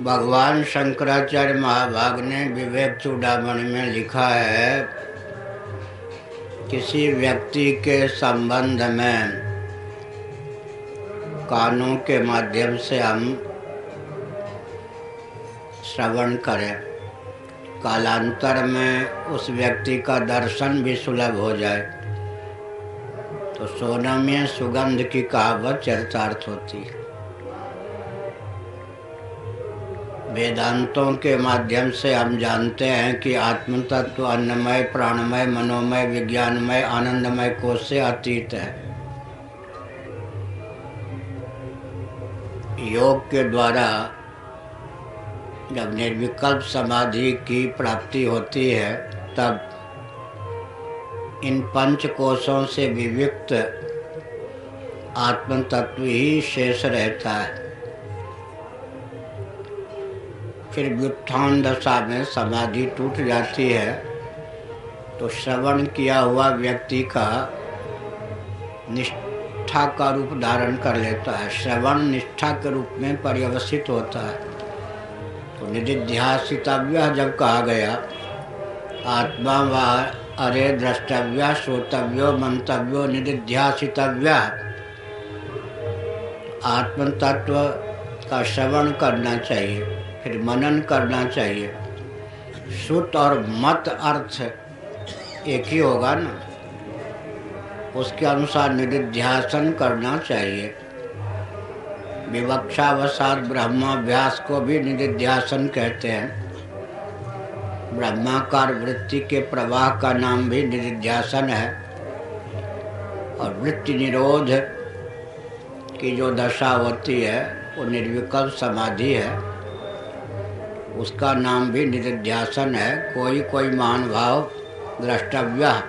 भगवान शंकराचार्य महाभाग ने विवेक चूड़ामणि में लिखा है, किसी व्यक्ति के संबंध में कानों के माध्यम से हम श्रवण करें। कालांतर में उस व्यक्ति का दर्शन भी सुलभ हो जाए। तो सोना में सुगंध की कहावत चरितार्थ होती है। वेदांतों के माध्यम से हम जानते हैं कि आत्म तत्व अन्नमय, प्राणमय, मनोमय, विज्ञानमय, आनंदमय कोष से अतीत है। योग के द्वारा जब निर्विकल्प समाधि की प्राप्ति होती है, तब इन पंच कोषों से विविक्त आत्म तत्व ही शेष रहता है। फिर व्युत्थान दशा में समाधि टूट जाती है। तो श्रवण किया हुआ व्यक्ति का निष्ठा का रूप धारण कर लेता है। श्रवण निष्ठा के रूप में पर्यवसित होता है। तो निधिध्यासितव्य जब कहा गया, आत्मा व अरे द्रष्टव्य, श्रोतव्यो, मंतव्यो निधिध्यासितव्य आत्म तत्व का श्रवण करना चाहिए। फिर मनन करना चाहिए। सुत और मत अर्थ एक ही होगा ना। उसके अनुसार निधिध्यासन करना चाहिए। विवक्षावसाद ब्रह्माभ्यास को भी निधिध्यासन कहते हैं। ब्रह्माकार वृत्ति के प्रवाह का नाम भी निधिध्यासन है। और वृत्ति निरोध की जो दशा होती है, वो निर्विकल्प समाधि है। उसका नाम भी निधिध्यासन है। कोई कोई महान भाव, द्रष्टव्य।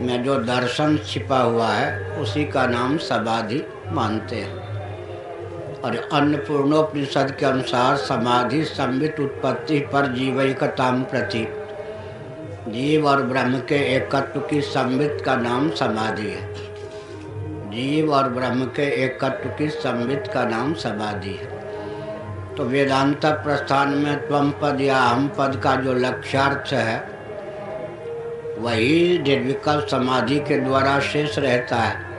में जो दर्शन छिपा हुआ है, उसी का नाम समाधि मानते हैं। और अन्नपूर्णोपनिषद के अनुसार समाधि संबित उत्पत्ति पर जीवैकताम प्रति। जीव और ब्रह्म के एकत्व की संबित का नाम समाधि है। जीव और ब्रह्म के एकत्व की संबित का नाम समाधि है। तो वेदांत प्रस्थान में त्वम पद या हम पद का जो लक्ष्यार्थ है, वही निर्विकल्प समाधि के द्वारा शेष रहता है।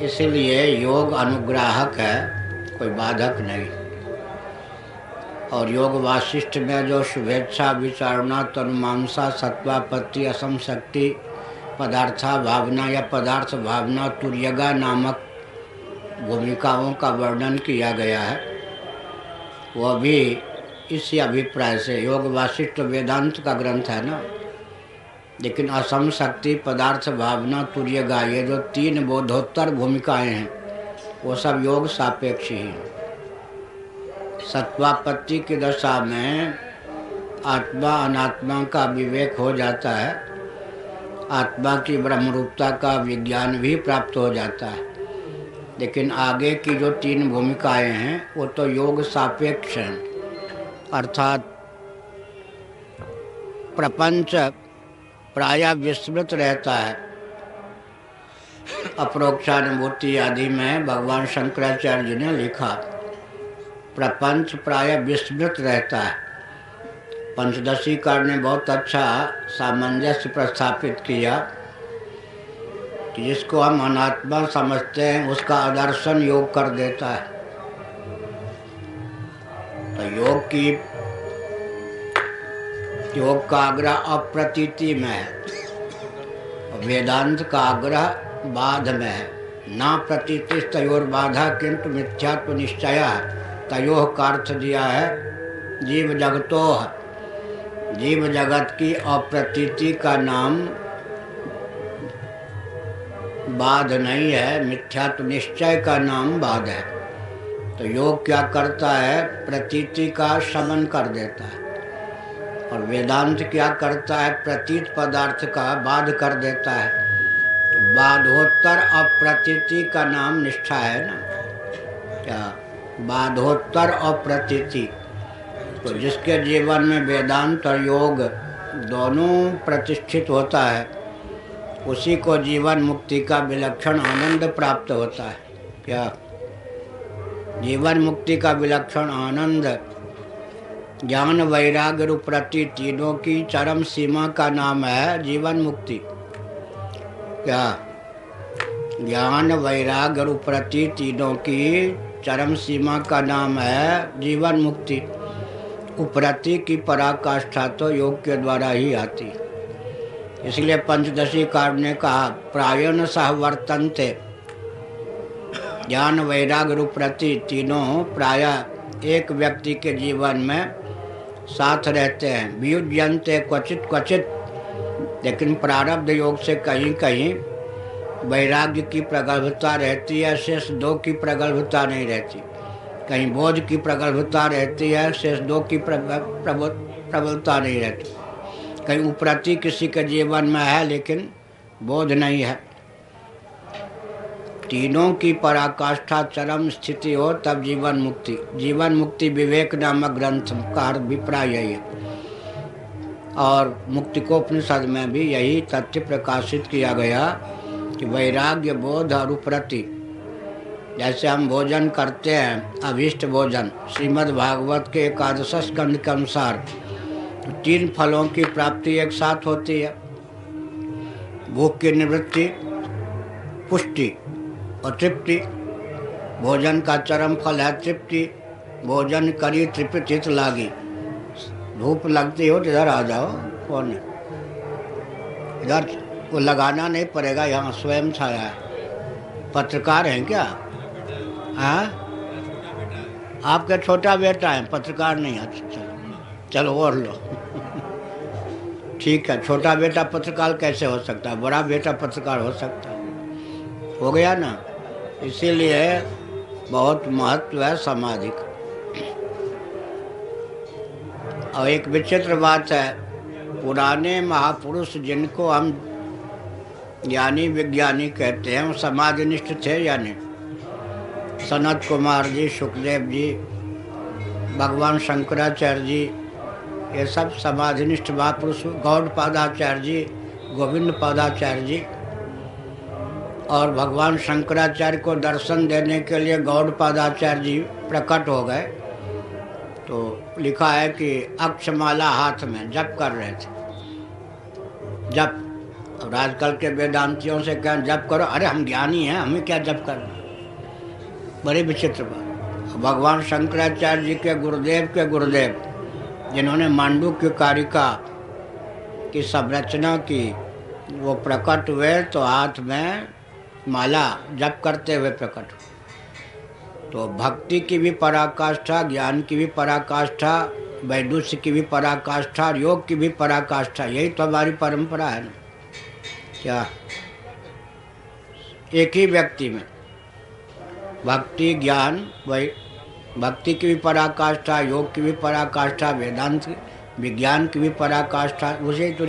इसलिए योग अनुग्राहक है, कोई बाधक नहीं। और योग वाशिष्ठ में जो शुभेच्छा, विचारणा, तनुमांसा, सत्वापत्ति, असम शक्ति, पदार्था भावना या पदार्थ भावना, तुर्यगा नामक भूमिकाओं का वर्णन किया गया है। वह भी इसी अभिप्राय से योग वाशिष्ठ वेदांत का ग्रंथ है ना? लेकिन असम शक्ति, पदार्थ, भावना तुर्यगा ये जो तीन बोधोत्तर भूमिकाएँ हैं, वो सब योग सापेक्ष ही हैं। सत्वापत्ति की दशा में आत्मा अनात्मा का विवेक हो जाता है, आत्मा की ब्रह्मरूपता का विज्ञान भी प्राप्त हो जाता है। लेकिन आगे की जो तीन भूमिकाएँ हैं, वो तो योग सापेक्ष हैं। अर्थात प्रपंच प्राय विस्मृत रहता है। अप्रोक्षानुभूति आदि में भगवान शंकराचार्य जी ने लिखा, प्रपंच प्राय विस्मृत रहता है। पंचदशी कार ने बहुत अच्छा सामंजस्य प्रस्थापित किया। जिसको हम अनात्मा समझते हैं, उसका आदर्शन योग कर देता है। तो योग की, योग का आग्रह अप्रतीति में है। वेदांत का आग्रह बाध में है। ना प्रतीति तयोर बाधा किंतु मिथ्यात्व निश्चय है। तयोह का अर्थ दिया है, जीव जगतो है। जीव जगत की अप्रतीति का नाम बाध नहीं है मिथ्यात्व निश्चय का नाम बाध है। तो योग क्या करता है? प्रतीति का शमन कर देता है। और वेदांत क्या करता है? प्रतीत पदार्थ का बाध कर देता है। तो बाधोत्तर अप्रतीति का नाम निष्ठा है ना? क्या? बाधोत्तर अप्रतीति। तो जिसके जीवन में वेदांत और योग दोनों प्रतिष्ठित होता है उसी को जीवन मुक्ति का विलक्षण आनंद प्राप्त होता है। क्या? जीवन मुक्ति का विलक्षण आनंद। ज्ञान वैराग्य रूप्रति तीनों की चरम सीमा का नाम है जीवन मुक्ति। क्या? ज्ञान वैराग्य रूप्रति तीनों की चरम सीमा का नाम है जीवन मुक्ति। उपरति की पराकाष्ठा तो योग के द्वारा ही आती। इसलिए पंचदशी कार्ड ने कहा, प्रायण सहवर्तनते ज्ञान वैराग्य रूप्रति तीनों प्राय एक व्यक्ति के जीवन में साथ रहते हैं। वियुजनते क्वचित क्वचित, लेकिन प्रारब्ध योग से कहीं कहीं वैराग्य की प्रगल्भता रहती है, शेष दो की प्रगल्भता नहीं रहती। कहीं बोध की प्रगल्भता रहती है, शेष दो की प्रबलता नहीं रहती। कहीं उपरति किसी के जीवन में है, लेकिन बोध नहीं है। तीनों की पराकाष्ठा चरम स्थिति हो, तब जीवन मुक्ति। जीवन मुक्ति विवेक नामक ग्रंथ का अभिप्राय यही है। और मुक्तिकोपनिषद में भी यही तथ्य प्रकाशित किया गया कि वैराग्य, बोध और उपरति, जैसे हम भोजन करते हैं, अभिष्ट भोजन श्रीमद् भागवत के एकादश स्कंध के अनुसार तीन फलों की प्राप्ति एक साथ होती है। भूख की निवृत्ति, पुष्टि और तृप्ति। भोजन का चरम फल है तृप्ति। भोजन करी तृप्तित लागी। धूप लगती हो तो इधर आ जाओ, कौन है? इधर वो लगाना नहीं पड़ेगा, यहाँ स्वयं छाया है। पत्रकार हैं क्या? हाँ? आपका छोटा बेटा है, पत्रकार नहीं है चलो चलो और लो। ठीक है, छोटा बेटा पत्रकार कैसे हो सकता है? बड़ा बेटा पत्रकार हो सकता है। हो गया ना? इसीलिए बहुत महत्व है समाधि का और एक विचित्र बात है, पुराने महापुरुष जिनको हम ज्ञानी विज्ञानी कहते हैं, वो समाधिनिष्ठ थे या नहीं? सनत कुमार जी, सुखदेव जी, भगवान शंकराचार्य जी ये सब समाधिनिष्ठ महापुरुष गौड़ पादाचार्य जी गोविंद पादाचार्य जी और भगवान शंकराचार्य को दर्शन देने के लिए गौड़ पादाचार्य जी प्रकट हो गए। तो लिखा है कि अक्षमाला हाथ में जप कर रहे थे। जप। और आजकल के वेदांतियों से क्या जप करो? अरे हम ज्ञानी हैं, हमें क्या जप करना? बड़ी विचित्र बात। भगवान शंकराचार्य जी के गुरुदेव के गुरुदेव। जिन्होंने मांडू की कारिका की संरचना की, वो प्रकट हुए तो हाथ में माला जप करते हुए प्रकट हुए। तो भक्ति की भी पराकाष्ठा, ज्ञान की भी पराकाष्ठा, वैदुष्य की भी पराकाष्ठा योग की भी पराकाष्ठा, यही तो हमारी परंपरा है ना। क्या? एक ही व्यक्ति में। भक्ति, ज्ञान वही भक्ति की भी पराकाष्ठा, योग की भी पराकाष्ठा, वेदांत विज्ञान की भी पराकाष्ठा। उसे तो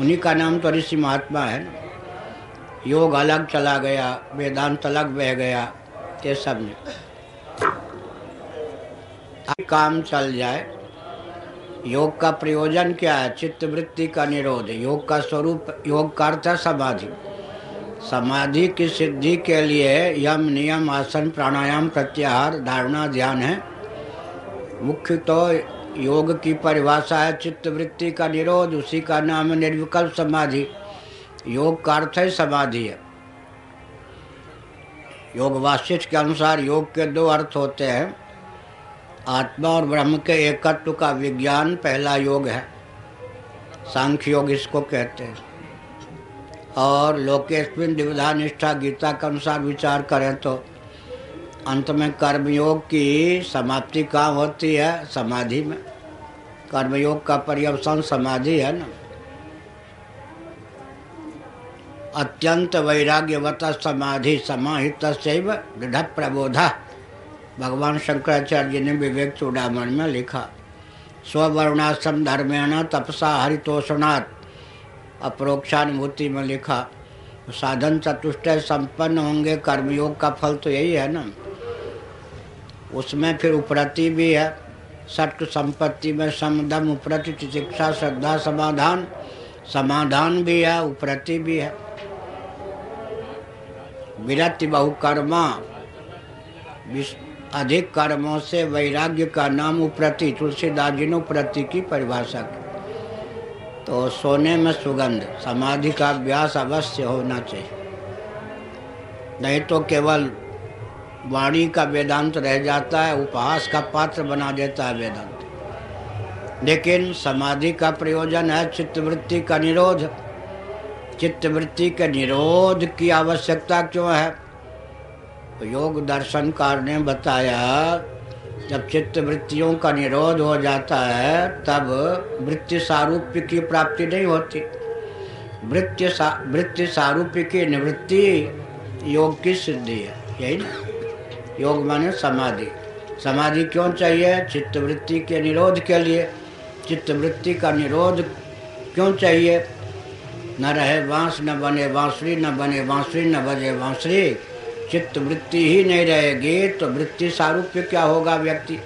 उन्हीं का नाम तो ऋषि महात्मा है। ना योग अलग चला गया, वेदांत अलग बह गया, ये सबने काम चल जाए। योग का प्रयोजन क्या है? चित्त वृत्ति का निरोध। योग का स्वरूप, योग का अर्थ है समाधि। समाधि की सिद्धि के लिए यम नियम आसन प्राणायाम प्रत्याहार धारणा ध्यान है। मुख्य तो योग की परिभाषा है चित्त वृत्ति का निरोध, उसी का नाम है निर्विकल्प समाधि। योग का अर्थ है समाधि है। योग वाशिष्ठ के अनुसार योग के दो अर्थ होते हैं। आत्मा और ब्रह्म के एकत्व का विज्ञान पहला योग है। सांख्य योग इसको कहते हैं। और लोकेशविन द्विविधा निष्ठा गीता के अनुसार विचार करें तो अंत में कर्मयोग की समाप्ति कहाँ होती है? समाधि में। कर्मयोग का पर्यवसान समाधि है ना। अत्यंत वैराग्यवत समाधि समाहित दृढ़ प्रबोध। भगवान शंकराचार्य जी ने विवेक चूड़ामण में लिखा, स्ववर्णाश्रम धर्मेण तपसा हरितोषणात्। अप्रोक्षानुभूति में लिखा। साधन चतुष्ट संपन्न होंगे, कर्मयोग का फल तो यही है ना। उसमें फिर उपरति भी है। सट संपत्ति में समदम उपरति, चिकित्सा, श्रद्धा, समाधान। समाधान भी है, उपरति भी है। विरति बहुकर्मा। अधिक कर्मों से वैराग्य का नाम उप्रति, तुलसीदास जी ने उप्रति की परिभाषा की। तो सोने में सुगंध, समाधि का अभ्यास अवश्य होना चाहिए। नहीं तो केवल वाणी का वेदांत रह जाता है, उपहास का पात्र बना देता है वेदांत। लेकिन समाधि का प्रयोजन है चित्तवृत्ति का निरोध। चित्तवृत्ति के निरोध की आवश्यकता क्यों है? तो योग दर्शनकार ने बताया जब चित्त वृत्तियों का निरोध हो जाता है, तब वृत्ति सारूप्य की प्राप्ति नहीं होती। वृत्ति सा, वृत्ति सारूप्य की निवृत्ति योग की सिद्धि है। यही ना? योग माने समाधि। समाधि क्यों चाहिए? चित्तवृत्ति के निरोध के लिए। चित्तवृत्ति का निरोध क्यों चाहिए? न रहे बाँस न बने बांसुरी न बने बांसुरी न बजे बांसुरी चित्त वृत्ति ही नहीं रहेगी तो वृत्ति सारूप्य क्या होगा व्यक्ति?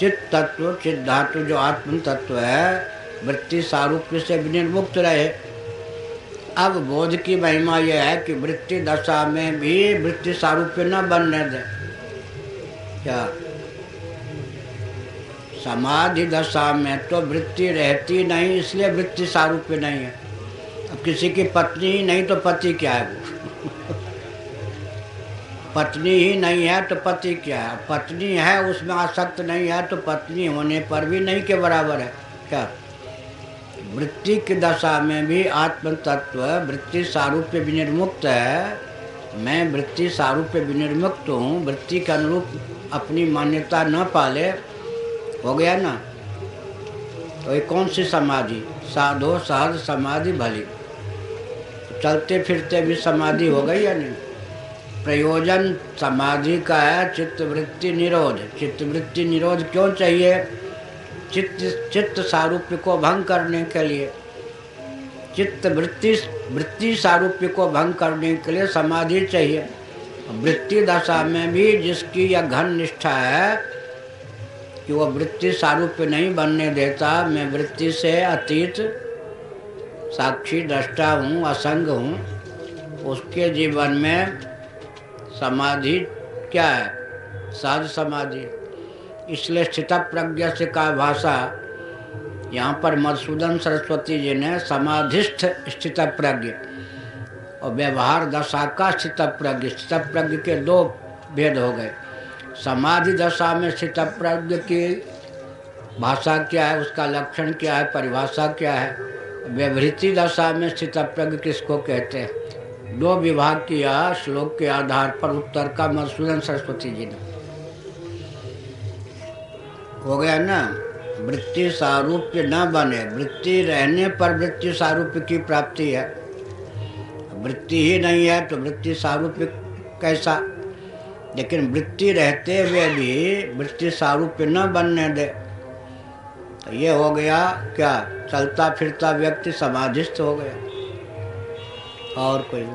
चित्त तत्व, चित्त धातु जो आत्म तत्व है, वृत्ति सारूप्य से निर्मुक्त रहे। अब बोध की महिमा यह है कि वृत्ति दशा में भी वृत्ति सारूप्य न बनने दे। क्या? समाधि दशा में तो वृत्ति रहती नहीं, इसलिए वृत्ति सारूप्य नहीं है। अब किसी की पत्नी ही नहीं तो पति क्या है वो? पत्नी ही नहीं है तो पति क्या है? पत्नी है, उसमें आसक्त नहीं है तो पत्नी होने पर भी नहीं के बराबर है। क्या? वृत्ति की दशा में भी आत्म तत्व वृत्ति सारूप्य विनिर्मुक्त है। मैं वृत्ति सारूप्य विनिर्मुक्त हूँ, वृत्ति के अनुरूप अपनी मान्यता न पाले। हो गया ना? तो ये कौन सी समाधि? साधो, सहज समाधि, भली। चलते फिरते भी समाधि हो गई या नहीं? प्रयोजन समाधि का है, चित्तवृत्ति निरोध। चित्तवृत्ति निरोध क्यों चाहिए? चित्त चित्त सारूप्य को भंग करने के लिए। चित्त वृत्ति वृत्ति सारूप्य को भंग करने के लिए समाधि चाहिए। वृत्ति दशा में भी जिसकी यह घन निष्ठा है कि वो वृत्ति सारूप्य नहीं बनने देता, मैं वृत्ति से अतीत, साक्षी, दृष्टा हूँ, असंग हूँ, उसके जीवन में समाधि क्या है? साध समाधि। इसलिए स्थित प्रज्ञा से का भाषा, यहाँ पर मधुसूदन सरस्वती जी ने समाधिस्थ स्थित प्रज्ञ और व्यवहार दशा का स्थित प्रज्ञ। स्थित प्रज्ञ के दो भेद हो गए। समाधि दशा में स्थित प्रज्ञ की भाषा क्या है? उसका लक्षण क्या है? परिभाषा क्या है? व्यवृत्ति दशा में स्थित प्रज्ञ किसको कहते हैं? दो विभाग किया श्लोक के आधार पर उत्तर का मधुसूदन सरस्वती जी ने। हो गया ना? वृत्ति सारूप्य न बने। वृत्ति रहने पर वृत्ति सारूप्य की प्राप्ति है। वृत्ति ही नहीं है तो वृत्ति सारूप्य कैसा? लेकिन वृत्ति रहते हुए भी वृत्ति सारूप्य न बनने दे। तो ये हो गया, क्या? चलता फिरता व्यक्ति समाधिस्थ हो गया। और कोई